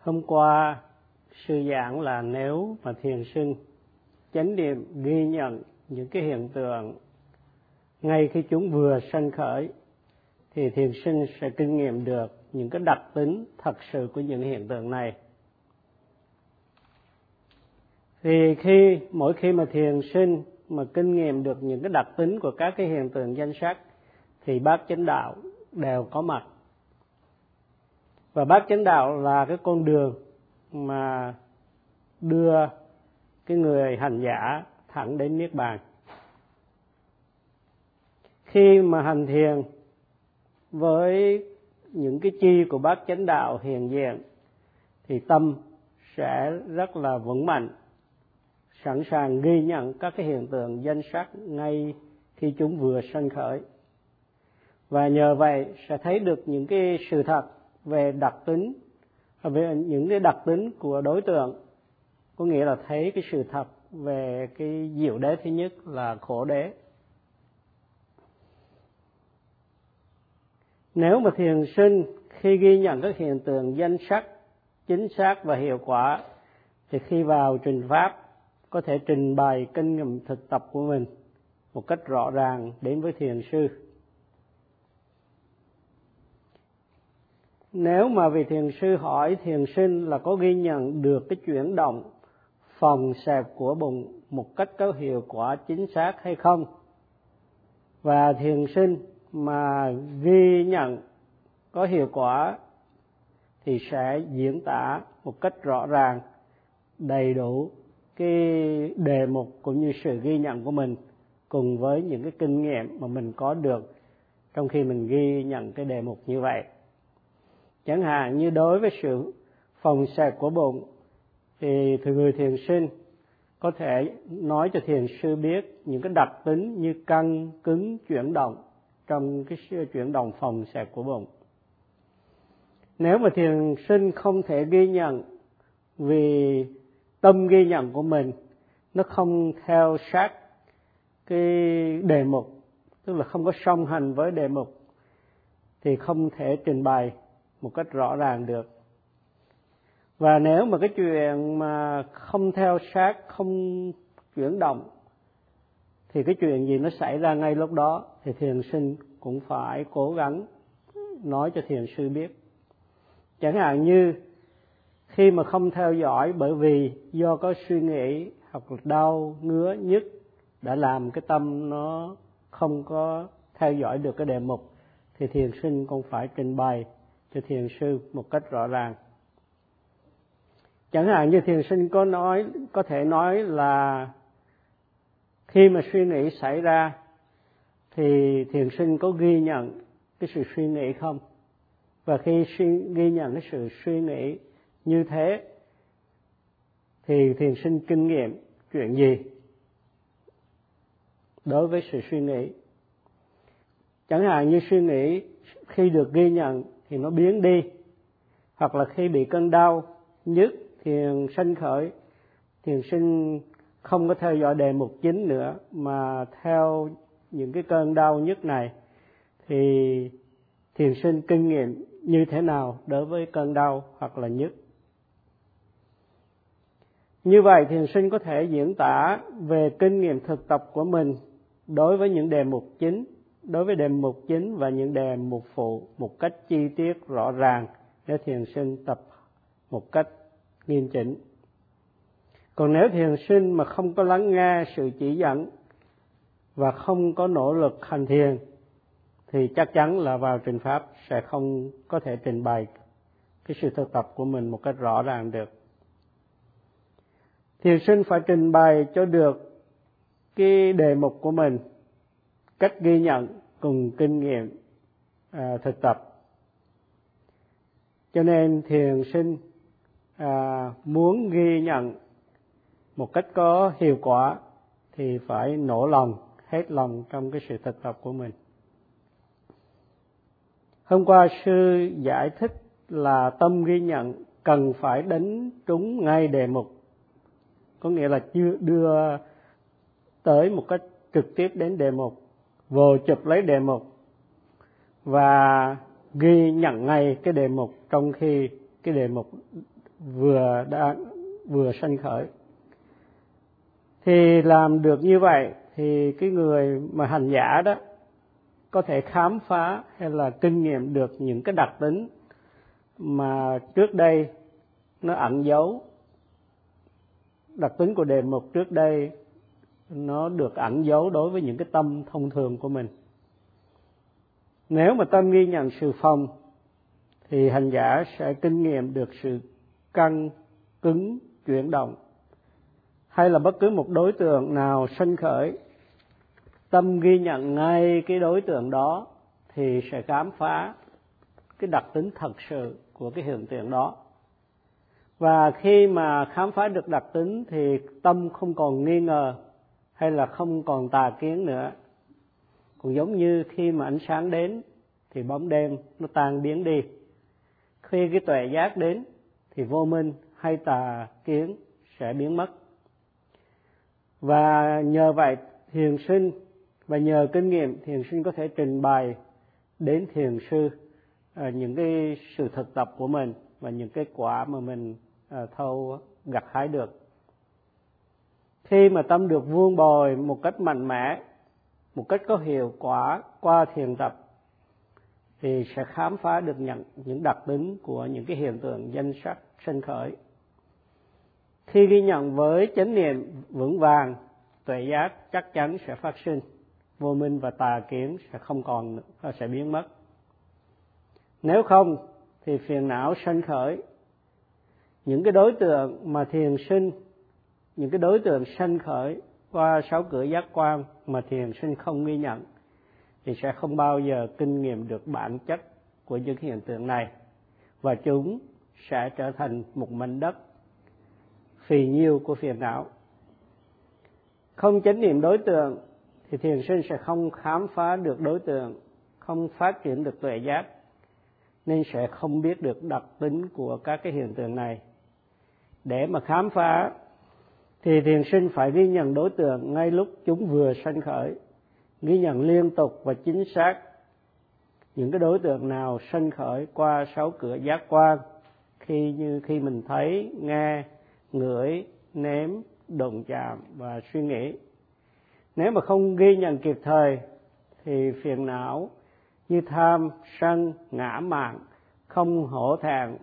hôm qua sư giảng là nếu mà thiền sinh, chánh niệm ghi nhận những cái hiện tượng, ngay khi chúng vừa sanh khởi, thì thiền sinh sẽ kinh nghiệm được những cái đặc tính thật sự của những hiện tượng này. Thì khi, mỗi khi mà thiền sinh mà kinh nghiệm được những cái đặc tính của các cái hiện tượng danh sắc, thì bát chánh đạo đều có mặt và bát chánh đạo là cái con đường mà đưa cái người hành giả thẳng đến niết bàn. Khi mà hành thiền với những cái chi của bát chánh đạo hiện diện, thì tâm sẽ rất là vững mạnh, sẵn sàng ghi nhận các cái hiện tượng danh sắc ngay khi chúng vừa sanh khởi. Và nhờ vậy sẽ thấy được những cái sự thật về đặc tính, về những cái đặc tính của đối tượng, có nghĩa là thấy cái sự thật về cái diệu đế thứ nhất là khổ đế. Nếu mà thiền sinh khi ghi nhận các hiện tượng danh sắc, chính xác và hiệu quả, thì khi vào trình pháp, có thể trình bày kinh nghiệm thực tập của mình một cách rõ ràng đến với thiền sư. Nếu mà vị thiền sư hỏi thiền sinh là có ghi nhận được cái chuyển động phòng xẹp của bụng một cách có hiệu quả chính xác hay không? Và thiền sinh mà ghi nhận có hiệu quả thì sẽ diễn tả một cách rõ ràng, đầy đủ cái đề mục cũng như sự ghi nhận của mình cùng với những cái kinh nghiệm mà mình có được trong khi mình ghi nhận cái đề mục như vậy chẳng hạn như đối với sự phòng xẹp của bụng, thì từ người thiền sinh có thể nói cho thiền sư biết những cái đặc tính như căng, cứng, chuyển động trong cái chuyển động phòng xẹp của bụng. Nếu mà thiền sinh không thể ghi nhận vì tâm ghi nhận của mình, nó không theo sát cái đề mục, tức là không có song hành với đề mục, thì không thể trình bày một cách rõ ràng được. Và nếu mà cái chuyện mà không theo sát, không chuyển động, thì cái chuyện gì nó xảy ra ngay lúc đó thì thiền sinh cũng phải cố gắng nói cho thiền sư biết. Chẳng hạn như khi mà không theo dõi bởi vì do có suy nghĩ hoặc là đau, ngứa, nhức đã làm cái tâm nó không có theo dõi được cái đề mục, thì thiền sinh cũng phải trình bày cho thiền sư một cách rõ ràng. Chẳng hạn như thiền sinh có nói có thể nói là khi mà suy nghĩ xảy ra thì thiền sinh có ghi nhận cái sự suy nghĩ không? Và khi suy, ghi nhận cái sự suy nghĩ như thế thì thiền sinh kinh nghiệm chuyện gì đối với sự suy nghĩ? Chẳng hạn như suy nghĩ khi được ghi nhận thì nó biến đi. Hoặc là khi bị cơn đau nhức thiền sinh khởi thiền sinh không có theo dõi đề mục chính nữa, mà theo những cái cơn đau nhức này thì thiền sinh kinh nghiệm như thế nào đối với cơn đau hoặc là nhức như vậy thiền sinh có thể diễn tả về kinh nghiệm thực tập của mình đối với những đề mục chính đối với đề mục chính và những đề mục phụ một cách chi tiết rõ ràng để thiền sinh tập một cách nghiêm chỉnh. Còn nếu thiền sinh mà không có lắng nghe sự chỉ dẫn và không có nỗ lực hành thiền, thì chắc chắn là vào trình pháp sẽ không có thể trình bày cái sự thực tập của mình một cách rõ ràng được. Thiền sinh phải trình bày cho được cái đề mục của mình cách ghi nhận cùng kinh nghiệm à, thực tập. Cho nên thiền sinh à, muốn ghi nhận một cách có hiệu quả thì phải nỗ lòng hết lòng trong cái sự thực tập của mình. Hôm qua sư giải thích là tâm ghi nhận cần phải đánh trúng ngay đề mục. Có nghĩa là chưa đưa tới một cách trực tiếp đến đề mục vô chụp lấy đề mục. Và ghi nhận ngay cái đề mục trong khi cái đề mục vừa đang vừa sanh khởi. Thì làm được như vậy thì cái người mà hành giả đó có thể khám phá hay là kinh nghiệm được những cái đặc tính mà trước đây nó ẩn giấu. Đặc tính của đề mục trước đây nó được ẩn giấu đối với những cái tâm thông thường của mình. Nếu mà tâm ghi nhận sự phòng, thì hành giả sẽ kinh nghiệm được sự căng, cứng, chuyển động. Hay là bất cứ một đối tượng nào sân khởi, tâm ghi nhận ngay cái đối tượng đó thì sẽ khám phá cái đặc tính thật sự của cái hiện tượng đó. Và khi mà khám phá được đặc tính thì tâm không còn nghi ngờ hay là không còn tà kiến nữa. Cũng giống như khi mà ánh sáng đến thì bóng đêm nó tan biến đi. Khi cái tuệ giác đến thì vô minh hay tà kiến sẽ biến mất. Và nhờ vậy thiền sinh và nhờ kinh nghiệm thiền sinh có thể trình bày đến thiền sư ờ, những cái sự thực tập của mình và những kết quả mà mình ờ, thâu gặt hái được khi mà tâm được vuông bồi một cách mạnh mẽ một cách có hiệu quả qua thiền tập thì sẽ khám phá được nhận những đặc tính của những cái hiện tượng danh sắc sinh khởi. Khi ghi nhận với chánh niệm vững vàng tuệ giác chắc chắn sẽ phát sinh vô minh và tà kiến sẽ không còn nữa, sẽ biến mất. Nếu không thì phiền não sanh khởi. Những cái đối tượng mà thiền sinh những cái đối tượng sanh khởi qua sáu cửa giác quan mà thiền sinh không ghi nhận thì sẽ không bao giờ kinh nghiệm được bản chất của những hiện tượng này. Và chúng sẽ trở thành một mảnh đất phì nhiêu của phiền não. Không chánh niệm đối tượng thì thiền sinh sẽ không khám phá được đối tượng, không phát triển được tuệ giác, nên sẽ không biết được đặc tính của các cái hiện tượng này. Để mà khám phá thì thiền sinh phải ghi nhận đối tượng ngay lúc chúng vừa sanh khởi, ghi nhận liên tục và chính xác những cái đối tượng nào sanh khởi qua sáu cửa giác quan. Khi như, khi mình thấy, nghe, ngửi, nếm, đụng chạm và suy nghĩ. Nếu mà không ghi nhận kịp thời, thì phiền não như tham, sân, ngã mạn không hổ thẹn,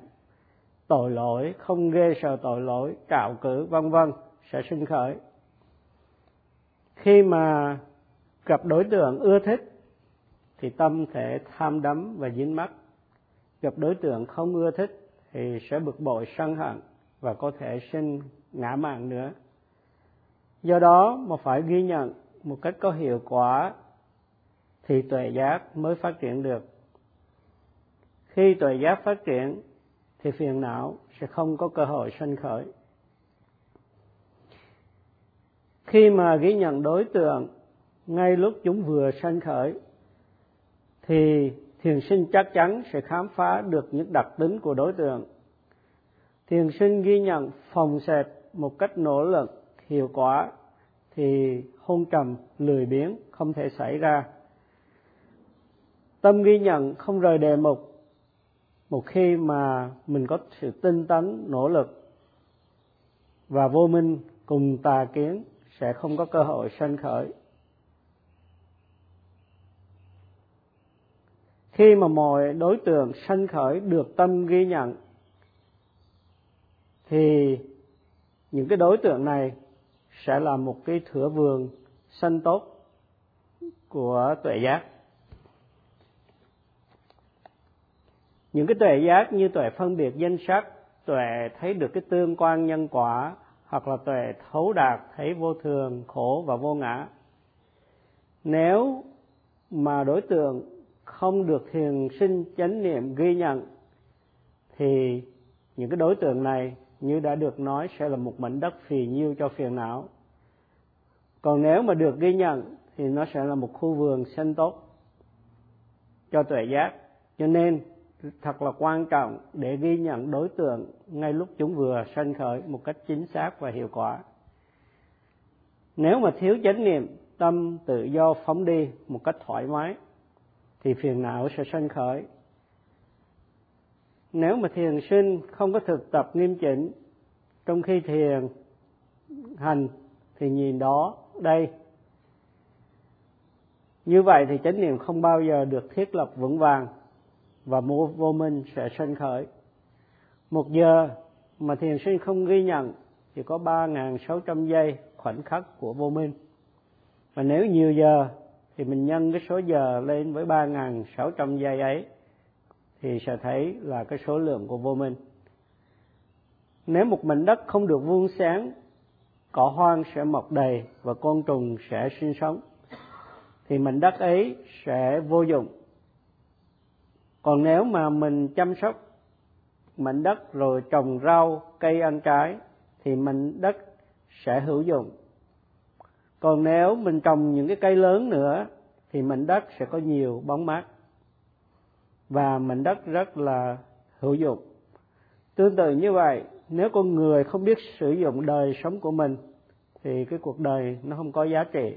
tội lỗi, không ghê sợ tội lỗi trạo cử, vân vân sẽ sinh khởi. Khi mà gặp đối tượng ưa thích, thì tâm thể tham đắm và dính mắc. Gặp đối tượng không ưa thích, thì sẽ bực bội, sân hận và có thể sinh ngã mạn nữa. Do đó mà phải ghi nhận một cách có hiệu quả thì tuệ giác mới phát triển được. Khi tuệ giác phát triển, thì phiền não sẽ không có cơ hội sanh khởi khi mà ghi nhận đối tượng, ngay lúc chúng vừa sanh khởi, thì thiền sinh chắc chắn sẽ khám phá được những đặc tính của đối tượng. Thiền sinh ghi nhận phòng xẹp một cách nỗ lực, hiệu quả, thì hôn trầm, lười biếng, không thể xảy ra. Tâm ghi nhận không rời đề mục, một khi mà mình có sự tinh tấn, nỗ lực và vô minh cùng tà kiến sẽ không có cơ hội sanh khởi. Khi mà mọi đối tượng sanh khởi được tâm ghi nhận, thì những cái đối tượng này sẽ là một cái thửa vườn sanh tốt của tuệ giác. Những cái tuệ giác như tuệ phân biệt danh sắc, tuệ thấy được cái tương quan nhân quả hoặc là tuệ thấu đạt thấy vô thường, khổ và vô ngã. Nếu mà đối tượng không được thiền sinh chánh niệm ghi nhận, thì những cái đối tượng này như đã được nói sẽ là một mảnh đất phì nhiêu cho phiền não. Còn nếu mà được ghi nhận, thì nó sẽ là một khu vườn xanh tốt cho tuệ giác. Cho nên thật là quan trọng để ghi nhận đối tượng ngay lúc chúng vừa sanh khởi một cách chính xác và hiệu quả. Nếu mà thiếu chánh niệm, tâm tự do phóng đi một cách thoải mái, thì phiền não sẽ sanh khởi. Nếu mà thiền sinh không có thực tập nghiêm chỉnh, trong khi thiền hành thì nhìn đó, đây. Như vậy thì chánh niệm không bao giờ được thiết lập vững vàng và vô minh sẽ sinh khởi. Một giờ mà thiền sinh không ghi nhận thì có 3.600 giây khoảnh khắc của vô minh. Và nếu nhiều giờ thì mình nhân cái số giờ lên với 3.600 giây ấy thì sẽ thấy là cái số lượng của vô minh. Nếu một mảnh đất không được vuông sáng, cỏ hoang sẽ mọc đầy và côn trùng sẽ sinh sống. Thì mảnh đất ấy sẽ vô dụng còn nếu mà mình chăm sóc mảnh đất rồi trồng rau, cây ăn trái, thì mảnh đất sẽ hữu dụng. Còn nếu mình trồng những cái cây lớn nữa, thì mảnh đất sẽ có nhiều bóng mát. Và mảnh đất rất là hữu dụng. Tương tự như vậy, nếu con người không biết sử dụng đời sống của mình, thì cái cuộc đời nó không có giá trị.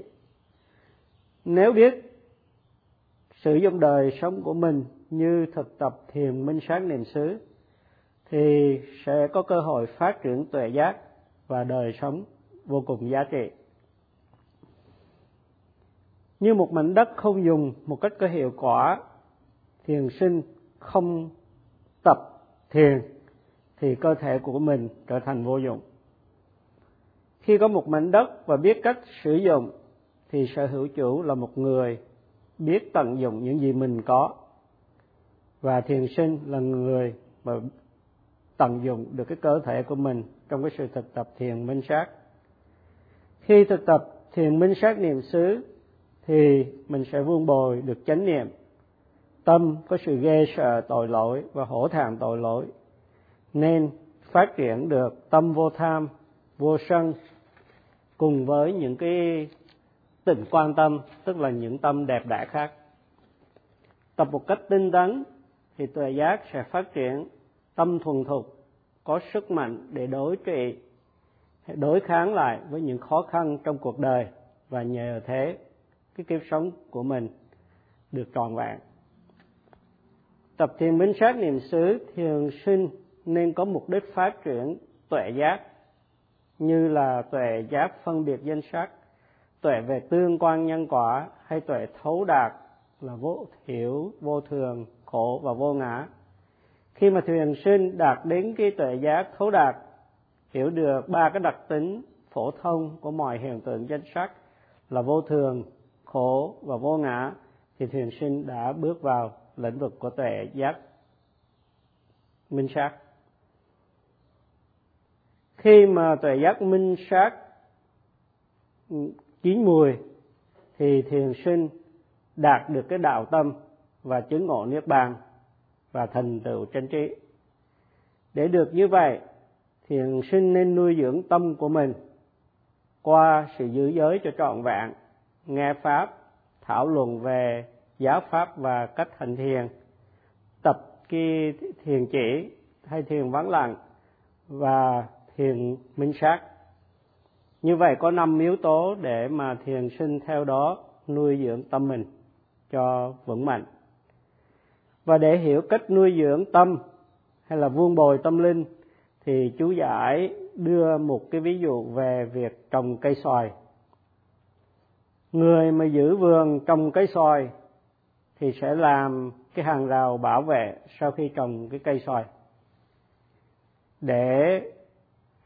Nếu biết sử dụng đời sống của mình như thực tập thiền minh sáng niệm xứ, thì sẽ có cơ hội phát triển tuệ giác và đời sống vô cùng giá trị. Như một mảnh đất không dùng một cách có hiệu quả, thiền sinh không tập thiền thì cơ thể của mình trở thành vô dụng. Khi có một mảnh đất và biết cách sử dụng thì sở hữu chủ là một người biết tận dụng những gì mình có. Và thiền sinh là người mà tận dụng được cái cơ thể của mình trong cái sự thực tập thiền minh sát. Khi thực tập thiền minh sát niệm xứ, thì mình sẽ vun bồi được chánh niệm. Tâm có sự ghê sợ tội lỗi và hổ thẹn tội lỗi, nên phát triển được tâm vô tham, vô sân cùng với những cái tình quan tâm, tức là những tâm đẹp đẽ khác. Tập một cách tinh tấn thì tuệ giác sẽ phát triển, tâm thuần thục, có sức mạnh để đối trị, đối kháng lại với những khó khăn trong cuộc đời và nhờ thế cái kiếp sống của mình được trọn vẹn. Tập thiền minh sát niệm xứ thường sinh nên có mục đích phát triển tuệ giác như là tuệ giác phân biệt danh sắc tuệ về tương quan nhân quả hay tuệ thấu đạt là vô hiểu, vô thường, khổ và vô ngã. Khi mà thuyền sinh đạt đến cái tuệ giác thấu đạt, hiểu được ba cái đặc tính phổ thông của mọi hiện tượng danh sắc là vô thường, khổ và vô ngã, thì thuyền sinh đã bước vào lĩnh vực của tuệ giác minh sát. Khi mà tuệ giác minh sát chín mùi thì thiền sinh đạt được cái đạo tâm và chứng ngộ niết bàn và thành tựu chân trí. Để được như vậy, thiền sinh nên nuôi dưỡng tâm của mình qua sự giữ giới cho trọn vẹn, nghe pháp, thảo luận về giáo pháp và cách hành thiền, tập khi thiền chỉ hay thiền vắng lặng và thiền minh sát như vậy có năm yếu tố để mà thiền sinh theo đó nuôi dưỡng tâm mình cho vững mạnh. Và để hiểu cách nuôi dưỡng tâm hay là vuông bồi tâm linh thì chú giải đưa một cái ví dụ về việc trồng cây xoài. Người mà giữ vườn trồng cây xoài thì sẽ làm cái hàng rào bảo vệ sau khi trồng cái cây xoài. Để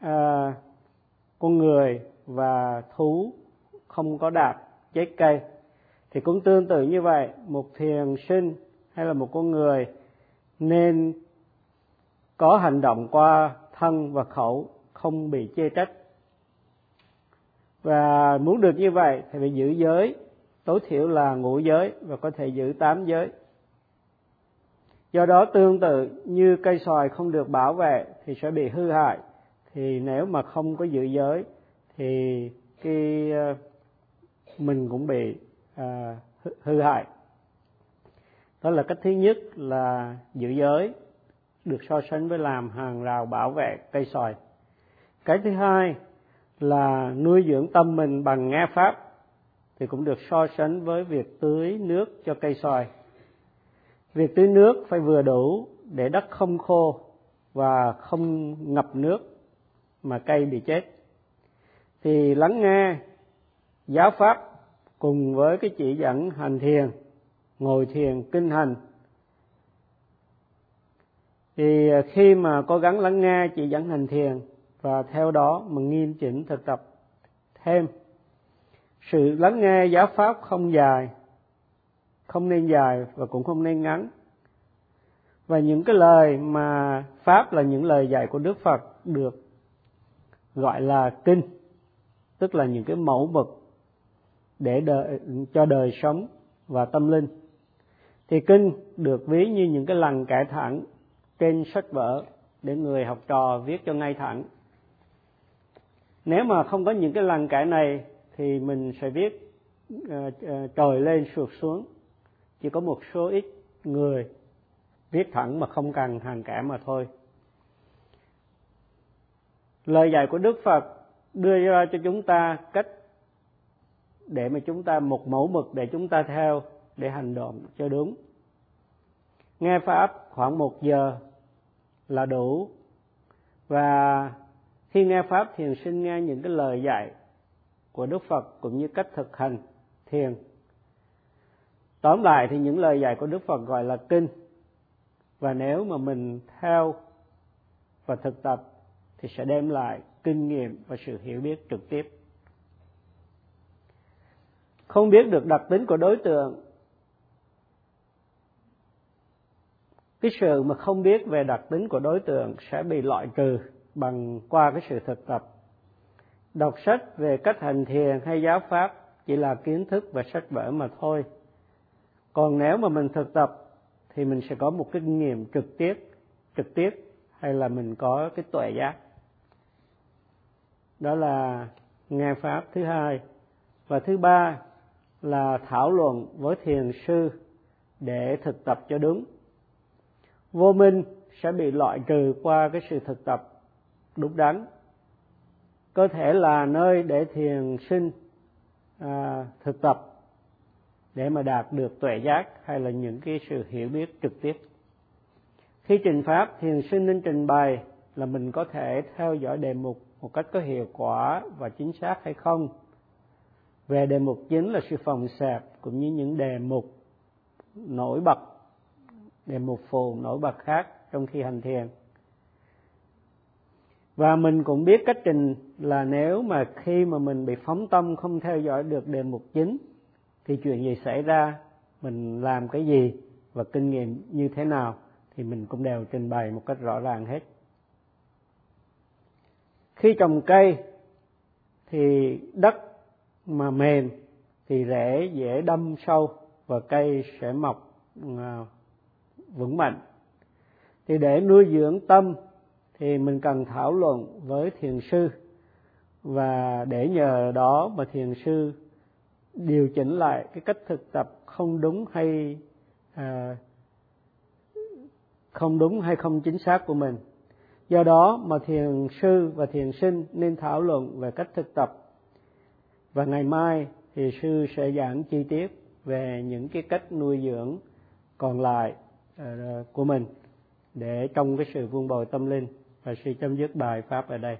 à, con người và thú không có đạp, chết cây. Thì cũng tương tự như vậy, một thiền sinh hay là một con người nên có hành động qua thân và khẩu, không bị chê trách. Và muốn được như vậy thì phải giữ giới, tối thiểu là ngũ giới và có thể giữ tám giới. Do đó tương tự như cây xoài không được bảo vệ thì sẽ bị hư hại thì nếu mà không có giữ giới thì cái ờ, mình cũng bị à, hư hại. Đó là cách thứ nhất là giữ giới được so sánh với làm hàng rào bảo vệ cây xoài cái thứ hai là nuôi dưỡng tâm mình bằng nghe pháp thì cũng được so sánh với việc tưới nước cho cây xoài việc tưới nước phải vừa đủ để đất không khô và không ngập nước mà cây bị chết. Thì lắng nghe giáo pháp cùng với cái chỉ dẫn hành thiền, ngồi thiền kinh hành. Thì khi mà cố gắng lắng nghe chỉ dẫn hành thiền và theo đó mà nghiêm chỉnh thực tập thêm, sự lắng nghe giáo pháp không dài, không nên dài và cũng không nên ngắn. Và những cái lời mà pháp là những lời dạy của đức phật được gọi là kinh tức là những cái mẫu mực để đời, cho đời sống và tâm linh. Thì kinh được ví như những cái lần kẻ thẳng trên sách vở để người học trò viết cho ngay thẳng. Nếu mà không có những cái lần kẻ này thì mình sẽ viết uh, uh, trồi lên sụt xuống. Chỉ có một số ít người viết thẳng mà không cần hàng kẻ mà thôi lời dạy của đức phật đưa ra cho chúng ta cách để mà chúng ta một mẫu mực để chúng ta theo để hành động cho đúng. Nghe pháp khoảng một giờ là đủ. Và khi nghe pháp thiền sinh nghe những cái lời dạy của đức phật cũng như cách thực hành thiền. Tóm lại thì những lời dạy của đức phật gọi là kinh. Và nếu mà mình theo và thực tập thì sẽ đem lại kinh nghiệm và sự hiểu biết trực tiếp. Không biết được đặc tính của đối tượng. Cái sự mà không biết về đặc tính của đối tượng sẽ bị loại trừ bằng qua cái sự thực tập. Đọc sách về cách hành thiền hay giáo pháp chỉ là kiến thức và sách vở mà thôi. Còn nếu mà mình thực tập thì mình sẽ có một kinh nghiệm trực tiếp trực tiếp hay là mình có cái tuệ giác đó là nghe pháp thứ hai. Và thứ ba là thảo luận với thiền sư để thực tập cho đúng. Vô minh sẽ bị loại trừ qua cái sự thực tập đúng đắn. Có thể là nơi để thiền sinh à, thực tập để mà đạt được tuệ giác hay là những cái sự hiểu biết trực tiếp. Khi trình pháp thiền sinh nên trình bày là mình có thể theo dõi đề mục một cách có hiệu quả và chính xác hay không. Về đề mục chính là sự phòng xẹp cũng như những đề mục nổi bật, đề mục phù nổi bật khác trong khi hành thiền. Và mình cũng biết cách trình là nếu mà khi mà mình bị phóng tâm không theo dõi được đề mục chính, thì chuyện gì xảy ra, mình làm cái gì và kinh nghiệm như thế nào, thì mình cũng đều trình bày một cách rõ ràng hết khi trồng cây thì đất mà mềm thì rễ dễ đâm sâu và cây sẽ mọc à, vững mạnh. Thì để nuôi dưỡng tâm thì mình cần thảo luận với thiền sư và để nhờ đó mà thiền sư điều chỉnh lại cái cách thực tập không đúng hay à, không đúng hay không chính xác của mình do đó mà thiền sư và thiền sinh nên thảo luận về cách thực tập. Và ngày mai thì sư sẽ giảng chi tiết về những cái cách nuôi dưỡng còn lại ờ, của mình để trong cái sự vun bồi tâm linh và sư chấm dứt bài pháp ở đây.